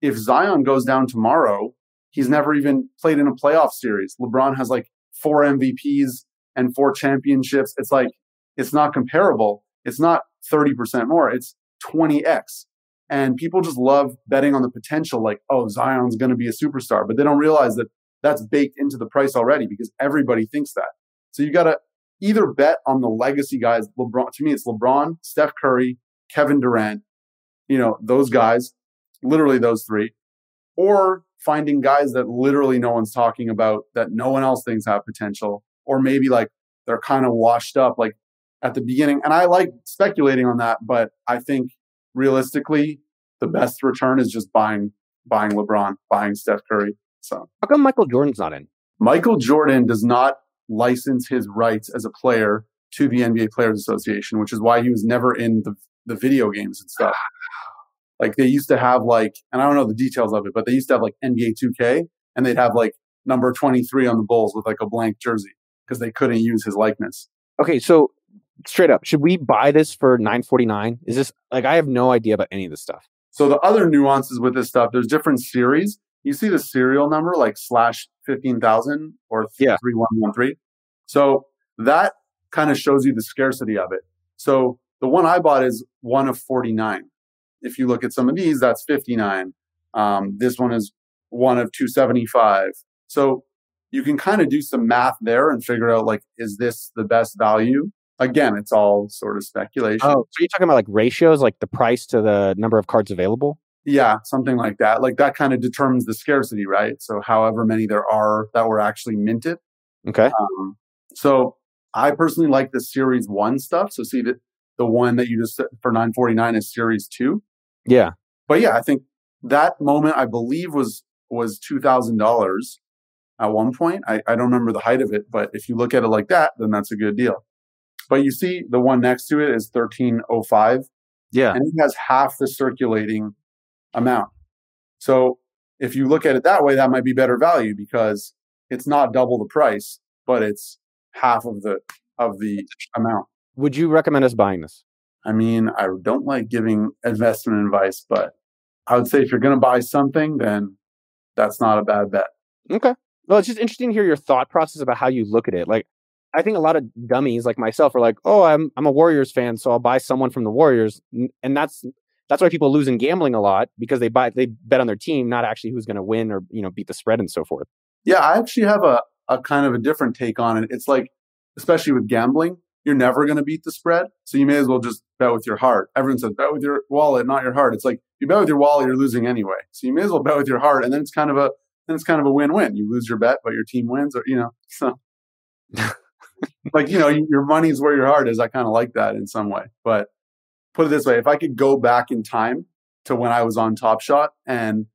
Speaker 1: If Zion goes down tomorrow, he's never even played in a playoff series. LeBron has like four MVPs and four championships. It's like, it's not comparable. It's not 30% more. It's 20x. And people just love betting on the potential, like, oh, Zion's going to be a superstar. But they don't realize that that's baked into the price already because everybody thinks that. So you got to either bet on the legacy guys. LeBron, to me, it's LeBron, Steph Curry, Kevin Durant, you know, those guys, literally those three, or finding guys that literally no one's talking about that no one else thinks have potential, or maybe like they're kind of washed up like at the beginning. And I like speculating on that, but I think realistically, the best return is just buying buying LeBron, buying Steph Curry. So
Speaker 2: how come Michael Jordan's not in?
Speaker 1: Michael Jordan does not license his rights as a player to the NBA Players Association, which is why he was never in the the video games and stuff. [SIGHS] Like they used to have like, and I don't know the details of it, but they used to have like NBA 2K and they'd have like number 23 on the Bulls with like a blank jersey because they couldn't use his likeness.
Speaker 2: Okay, so straight up, should we buy this for 949? Is this like I have no idea about any of this stuff.
Speaker 1: So the other nuances with this stuff, there's different series. You see the serial number like slash 15,000 or yeah. 3113. So that kind of shows you the scarcity of it. So the one I bought is one of 49. If you look at some of these, that's 59. Um, this one is one of 275. So you can kind of do some math there and figure out like, is this the best value? Again, it's all sort of speculation.
Speaker 2: Oh, so you're talking about like ratios, like the price to the number of cards available?
Speaker 1: Yeah, something like that. Like that kind of determines the scarcity, right? So however many there are that were actually minted.
Speaker 2: Okay. Um,
Speaker 1: so I personally like the series one stuff. So see that the one that you just said for 949 is series two.
Speaker 2: Yeah.
Speaker 1: But yeah, I think that moment I believe was was two thousand dollars. at one point. I, I don't remember the height of it, but if you look at it like that, then that's a good deal. But you see, the one next to it is 1305.
Speaker 2: Yeah.
Speaker 1: And it has half the circulating amount. So if you look at it that way, that might be better value because it's not double the price, but it's half of the of the amount.
Speaker 2: Would you recommend us buying this?
Speaker 1: I mean, I don't like giving investment advice, but I would say if you're going to buy something, then that's not a bad bet.
Speaker 2: Okay. Well, it's just interesting to hear your thought process about how you look at it. Like, I think a lot of dummies like myself are like, "Oh, I'm I'm a Warriors fan, so I'll buy someone from the Warriors," and that's that's why people lose in gambling a lot because they buy they bet on their team, not actually who's going to win or you know beat the spread and so forth.
Speaker 1: Yeah, I actually have a a kind of a different take on it. It's like, especially with gambling, you're never going to beat the spread, so you may as well just bet with your heart. Everyone says bet with your wallet, not your heart. It's like you bet with your wallet, you're losing anyway, so you may as well bet with your heart, and then it's kind of a then it's kind of a win-win. You lose your bet, but your team wins, or you know, so. [LAUGHS] like you know your money's where your heart is i kind of like that in some way but put it this way if i could go back in time to when i was on top shot and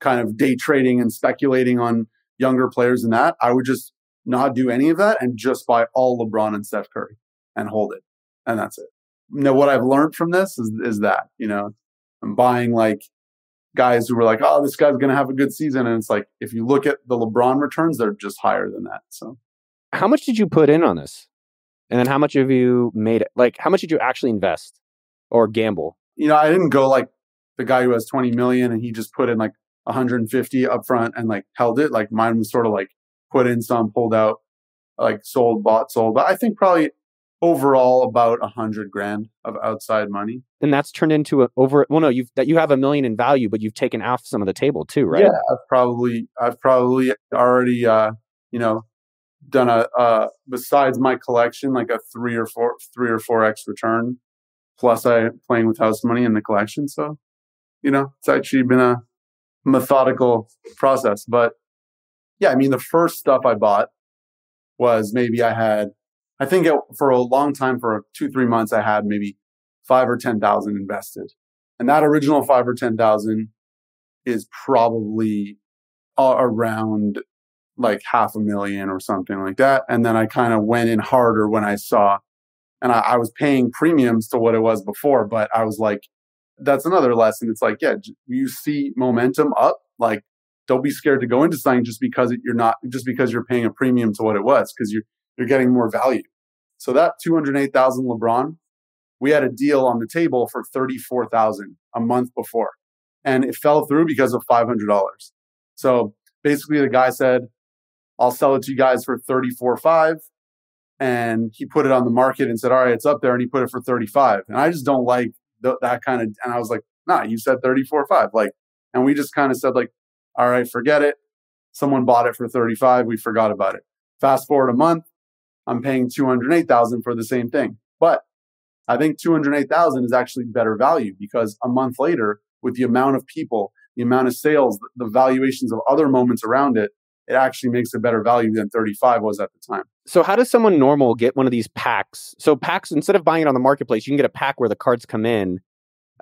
Speaker 1: kind of day trading and speculating on younger players and that i would just not do any of that and just buy all lebron and steph curry and hold it and that's it. Now what i've learned from this is, is that you know i'm buying like guys who were like oh this guy's going to have a good season and it's like if you look at the lebron returns they're just higher than that so
Speaker 2: how much did you put in on this? And then how much have you made it? Like, how much did you actually invest or gamble?
Speaker 1: You know, I didn't go like the guy who has 20 million and he just put in like 150 up front and like held it. Like mine was sort of like put in some, pulled out, like sold, bought, sold. But I think probably overall about a hundred grand of outside money.
Speaker 2: And that's turned into a over. Well, no, you've that you have a million in value, but you've taken off some of the table too, right?
Speaker 1: Yeah, I've probably I've probably already uh, you know done a uh, besides my collection like a three or four three or four x return plus i playing with house money in the collection. So you know it's actually been a methodical process. But yeah i mean the first stuff i bought was maybe i had i think it, for a long time for two three months i had maybe five or ten thousand invested. And that original five or ten thousand is probably around like half a million or something like that. And then I kind of went in harder when I saw, and I, I, was paying premiums to what it was before, but I was like, that's another lesson. It's like, yeah, you see momentum up, like, don't be scared to go into something just because you're not, just because you're paying a premium to what it was, because you're, you're getting more value. So that 208,000 LeBron, we had a deal on the table for 34,000 a month before and it fell through because of $500. So basically the guy said, I'll sell it to you guys for 34.5. And he put it on the market and said, all right, it's up there. And he put it for 35. And I just don't like th- that kind of, and I was like, nah, you said 34.5. Like, and we just kind of said like, all right, forget it. Someone bought it for 35. We forgot about it. Fast forward a month, I'm paying 208,000 for the same thing. But I think 208,000 is actually better value because a month later, with the amount of people, the amount of sales, the valuations of other moments around it, it actually makes a better value than 35 was at the time.
Speaker 2: So how does someone normal get one of these packs? So packs instead of buying it on the marketplace, you can get a pack where the cards come in.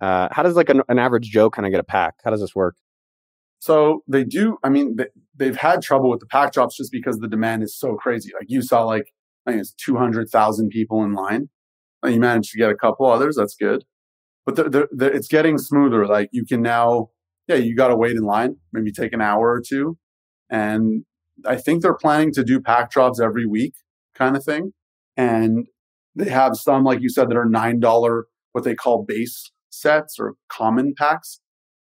Speaker 2: Uh, how does like an, an average Joe kind of get a pack? How does this work?
Speaker 1: So they do. I mean, they, have had trouble with the pack drops just because the demand is so crazy. Like you saw, like I think it's 200,000 people in line. And you managed to get a couple others. That's good. But they're, they're, it's getting smoother. Like you can now, yeah, you got to wait in line, maybe take an hour or two and I think they're planning to do pack drops every week kind of thing. And they have some, like you said, that are $9, what they call base sets or common packs.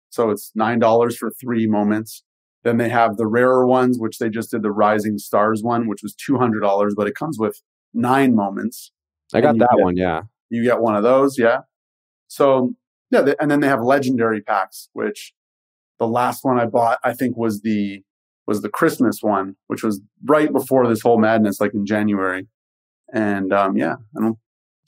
Speaker 1: So it's $9 for three moments. Then they have the rarer ones, which they just did the Rising Stars one, which was $200, but it comes with nine moments.
Speaker 2: I got that get, one. Yeah.
Speaker 1: You get one of those. Yeah. So, yeah. They, and then they have legendary packs, which the last one I bought, I think was the was the Christmas one, which was right before this whole madness, like in January. And um, yeah, I don't.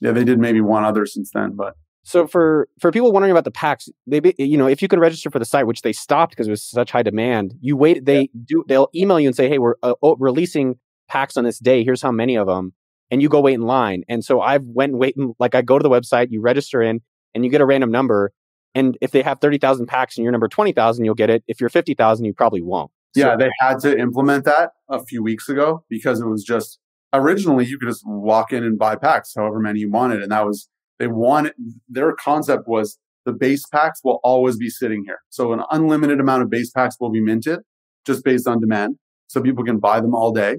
Speaker 1: Yeah, they did maybe one other since then, but
Speaker 2: so for for people wondering about the packs, they you know if you can register for the site, which they stopped because it was such high demand. You wait, they yeah. do they'll email you and say, hey, we're uh, oh, releasing packs on this day. Here's how many of them, and you go wait in line. And so I've went waiting like I go to the website, you register in, and you get a random number. And if they have thirty thousand packs and you're number twenty thousand, you'll get it. If you're fifty thousand, you probably won't.
Speaker 1: Yeah, they had to implement that a few weeks ago because it was just originally you could just walk in and buy packs however many you wanted. And that was, they wanted, their concept was the base packs will always be sitting here. So an unlimited amount of base packs will be minted just based on demand. So people can buy them all day.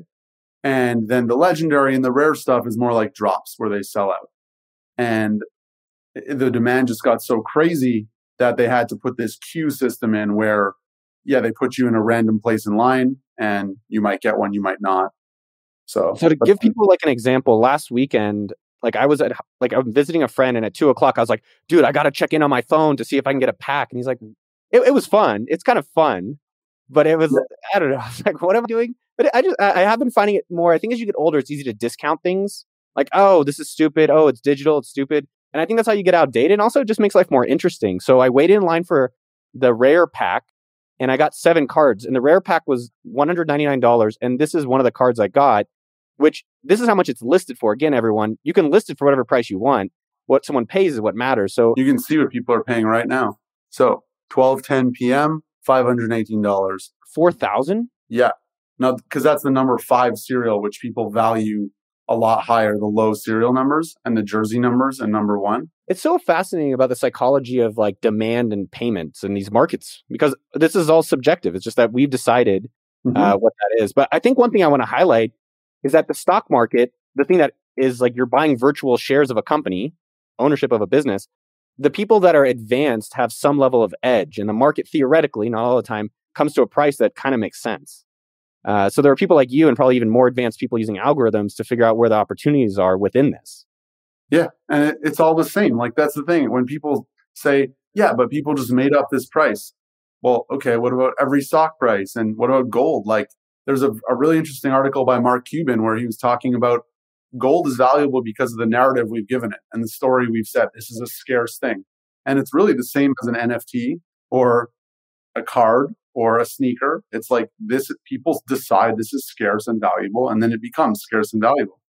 Speaker 1: And then the legendary and the rare stuff is more like drops where they sell out. And the demand just got so crazy that they had to put this queue system in where, yeah, they put you in a random place in line and you might get one, you might not. So,
Speaker 2: so to give people like an example, last weekend, like I was at like I'm visiting a friend, and at two o'clock I was like, "Dude, I got to check in on my phone to see if I can get a pack." And he's like, "It, it was fun. It's kind of fun, but it was I don't know. [LAUGHS] I was like, what am I doing?" But I just I have been finding it more. I think as you get older, it's easy to discount things. Like, oh, this is stupid. Oh, it's digital. It's stupid. And I think that's how you get outdated. And also, it just makes life more interesting. So I waited in line for the rare pack, and I got seven cards. And the rare pack was one hundred ninety nine dollars. And this is one of the cards I got which this is how much it's listed for. Again, everyone, you can list it for whatever price you want. What someone pays is what matters. So
Speaker 1: you can see what people are paying right now. So 12, 10 p.m., $518.
Speaker 2: 4000
Speaker 1: Yeah. Now, because that's the number five serial, which people value a lot higher, the low serial numbers and the jersey numbers and number one.
Speaker 2: It's so fascinating about the psychology of like demand and payments in these markets because this is all subjective. It's just that we've decided mm-hmm. uh, what that is. But I think one thing I want to highlight is that the stock market, the thing that is like you're buying virtual shares of a company, ownership of a business, the people that are advanced have some level of edge. And the market theoretically, not all the time, comes to a price that kind of makes sense. Uh, so there are people like you and probably even more advanced people using algorithms to figure out where the opportunities are within this.
Speaker 1: Yeah. And it, it's all the same. Like that's the thing. When people say, yeah, but people just made up this price. Well, okay, what about every stock price? And what about gold? Like there's a, a really interesting article by Mark Cuban where he was talking about gold is valuable because of the narrative we've given it and the story we've said. This is a scarce thing. And it's really the same as an NFT or a card or a sneaker. It's like this, people decide this is scarce and valuable, and then it becomes scarce and valuable.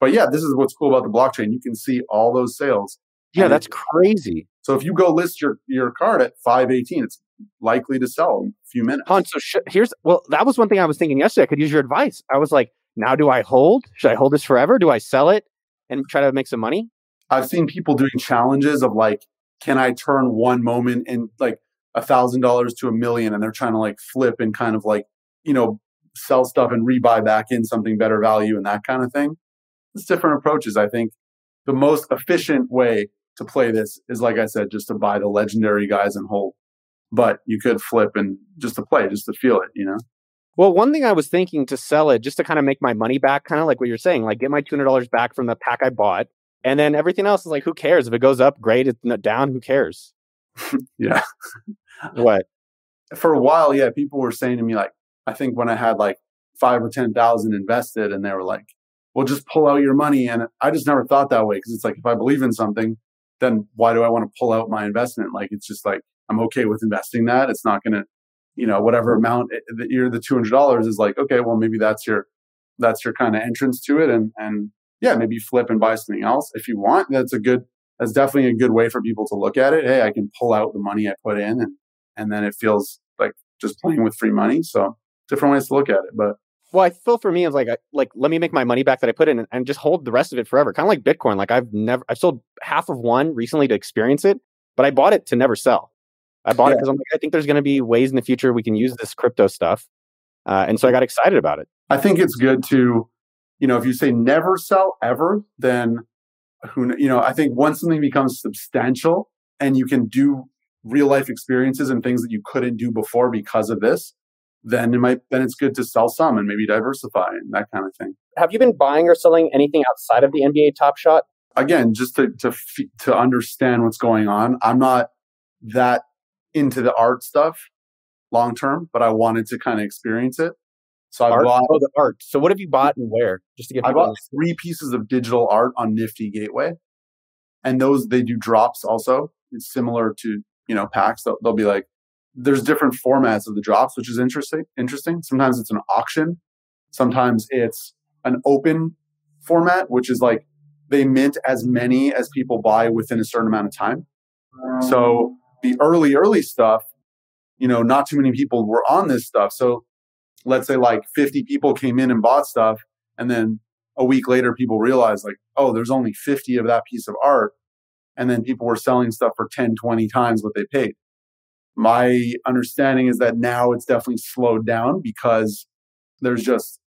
Speaker 1: But yeah, this is what's cool about the blockchain. You can see all those sales.
Speaker 2: Yeah, that's crazy.
Speaker 1: So if you go list your, your card at 518, it's likely to sell in a few minutes.
Speaker 2: Hans, so sh- here's well, that was one thing I was thinking yesterday. I could use your advice. I was like, now do I hold? Should I hold this forever? Do I sell it and try to make some money?
Speaker 1: I've seen people doing challenges of like, can I turn one moment in like a thousand dollars to a million, and they're trying to like flip and kind of like you know sell stuff and rebuy back in something better value and that kind of thing. It's different approaches. I think the most efficient way to play this is like I said, just to buy the legendary guys and hold but you could flip and just to play, just to feel it, you know?
Speaker 2: Well, one thing I was thinking to sell it just to kind of make my money back, kind of like what you're saying, like get my $200 back from the pack I bought. And then everything else is like, who cares? If it goes up, great. It's down, who cares? [LAUGHS]
Speaker 1: yeah.
Speaker 2: what?
Speaker 1: For a while, yeah, people were saying to me, like, I think when I had like five or 10,000 invested, and they were like, well, just pull out your money. And I just never thought that way because it's like, if I believe in something, then why do I want to pull out my investment? Like, it's just like, I'm okay with investing that. It's not going to, you know, whatever mm-hmm. amount eh, that you're the two hundred dollars is like, okay, well maybe that's your that's your kind of entrance to it, and and yeah, maybe flip and buy something else if you want. That's a good. That's definitely a good way for people to look at it. Hey, I can pull out the money I put in, and and then it feels like just playing with free money. So different ways to look at it, but
Speaker 2: well, I feel for me, it's like, like, let me make my money back that I put in and, and, just hold the rest of it forever. Kind of like Bitcoin. Like I've never, I've sold half of one recently to experience it, but I bought it to never sell. I bought yeah. it because I'm like, I think there's going to be ways in the future we can use this crypto stuff. Uh, and so I got excited about it.
Speaker 1: I think it's good to, you know, if you say never sell ever, then who, you know, I think once something becomes substantial and you can do real life experiences and things that you couldn't do before because of this, then it might, then it's good to sell some and maybe diversify and that kind of thing.
Speaker 2: Have you been buying or selling anything outside of the NBA Top Shot?
Speaker 1: Again, just to, to, to understand what's going on. I'm not that into the art stuff long term, but I wanted to kind of experience it. So
Speaker 2: I
Speaker 1: bought
Speaker 2: oh, the art. So what have you bought and where? Just to get
Speaker 1: I bought three pieces of digital art on Nifty Gateway, and those they do drops also. It's similar to you know packs. They'll, they'll be like there's different formats of the drops, which is interesting. Interesting. Sometimes it's an auction. Sometimes it's an open format, which is like they mint as many as people buy within a certain amount of time. So um. the early, early stuff, you know, not too many people were on this stuff. So let's say like 50 people came in and bought stuff. And then a week later, people realized like, oh, there's only 50 of that piece of art. And then people were selling stuff for 10, 20 times what they paid. My understanding is that now it's definitely slowed down because there's just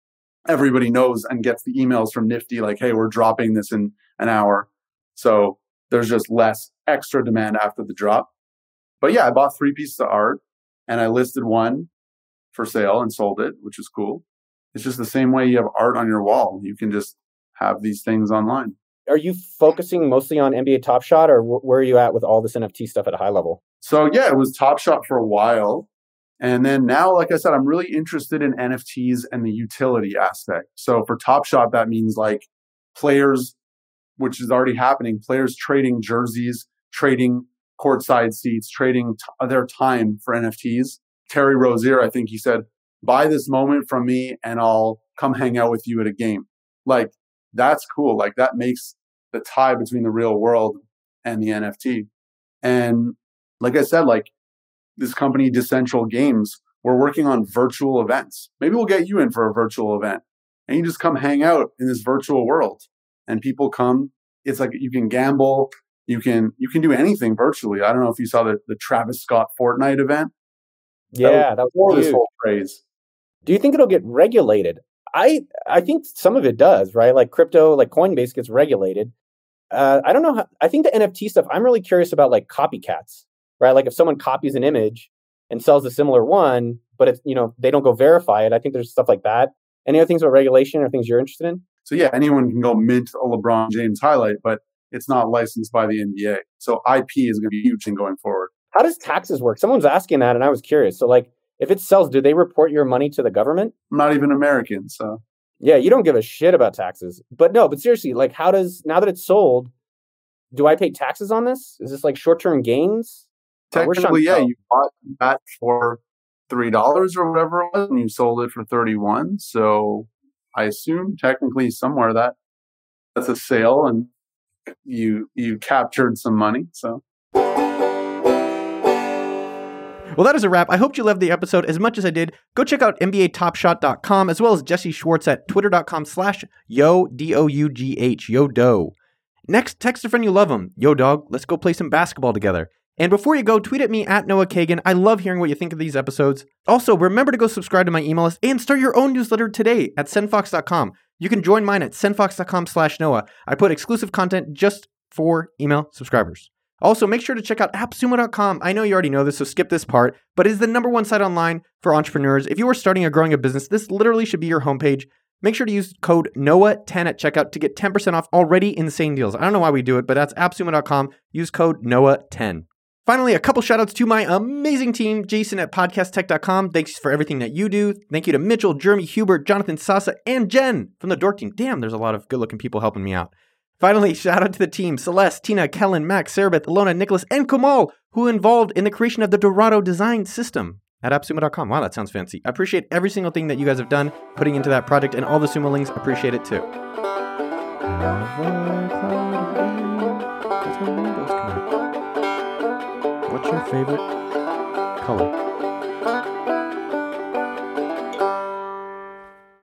Speaker 1: everybody knows and gets the emails from Nifty like, hey, we're dropping this in an hour. So there's just less extra demand after the drop. But yeah, I bought three pieces of art and I listed one for sale and sold it, which is cool. It's just the same way you have art on your wall. You can just have these things online.
Speaker 3: Are you focusing mostly on NBA Top Shot or where are you at with all this NFT stuff at a high level?
Speaker 1: So yeah, it was Top Shot for a while. And then now, like I said, I'm really interested in NFTs and the utility aspect. So for Top Shot, that means like players, which is already happening, players trading jerseys, trading courtside seats, trading t- their time for NFTs. Terry Rozier, I think he said, buy this moment from me and I'll come hang out with you at a game. Like that's cool. Like that makes the tie between the real world and the NFT. And like I said, like this company, Decentral Games, we're working on virtual events. Maybe we'll get you in for a virtual event and you just come hang out in this virtual world and people come. It's like you can gamble. You can, you can do anything virtually. I don't know if you saw the, the Travis Scott Fortnite event.
Speaker 3: Yeah, that was, that was
Speaker 1: this whole phrase.
Speaker 3: Do you think it'll get regulated? I I think some of it does, right? Like crypto, like Coinbase gets regulated. Uh, I don't know. How, I think the NFT stuff. I'm really curious about like copycats, right? Like if someone copies an image and sells a similar one, but it's you know they don't go verify it. I think there's stuff like that. Any other things about regulation or things you're interested in?
Speaker 1: So yeah, anyone can go mint a LeBron James highlight, but it's not licensed by the NBA. So IP is going to be huge thing going forward.
Speaker 3: How does taxes work? Someone's asking that, and I was curious. So like, if it sells, do they report your money to the government?
Speaker 1: I'm not even American, so
Speaker 3: yeah, you don't give a shit about taxes. But no, but seriously, like, how does now that it's sold, do I pay taxes on this? Is this like short term gains?
Speaker 1: Technically, yeah, you bought that for three dollars or whatever it was, and you sold it for thirty one. So I assume technically somewhere that that's a sale, and you you captured some money. So
Speaker 2: well, that is a wrap. I hope you loved the episode as much as I did. Go check out NBATopShot.com as well as Jesse Schwartz at twitter.com slash yo, D-O-U-G-H, yo do. Next, text a friend you love them. Yo, dog, let's go play some basketball together. And before you go, tweet at me at Noah Kagan. I love hearing what you think of these episodes. Also, remember to go subscribe to my email list and start your own newsletter today at sendfox.com. You can join mine at sendfox.com slash Noah. I put exclusive content just for email subscribers. Also, make sure to check out appsumo.com. I know you already know this, so skip this part, but it is the number one site online for entrepreneurs. If you are starting or growing a business, this literally should be your homepage. Make sure to use code NOAH10 at checkout to get 10% off already insane deals. I don't know why we do it, but that's appsumo.com. Use code NOAH10. Finally, a couple shoutouts to my amazing team, Jason at podcasttech.com. Thanks for everything that you do. Thank you to Mitchell, Jeremy, Hubert, Jonathan Sasa, and Jen from the Dork team. Damn, there's a lot of good looking people helping me out. Finally, shout out to the team Celeste, Tina, Kellen, Max, Sarabeth, Alona, Nicholas, and Kamal, who involved in the creation of the Dorado design system at appsumo.com. Wow, that sounds fancy. I appreciate every single thing that you guys have done putting into that project and all the sumo links. Appreciate it too. What's your favorite color?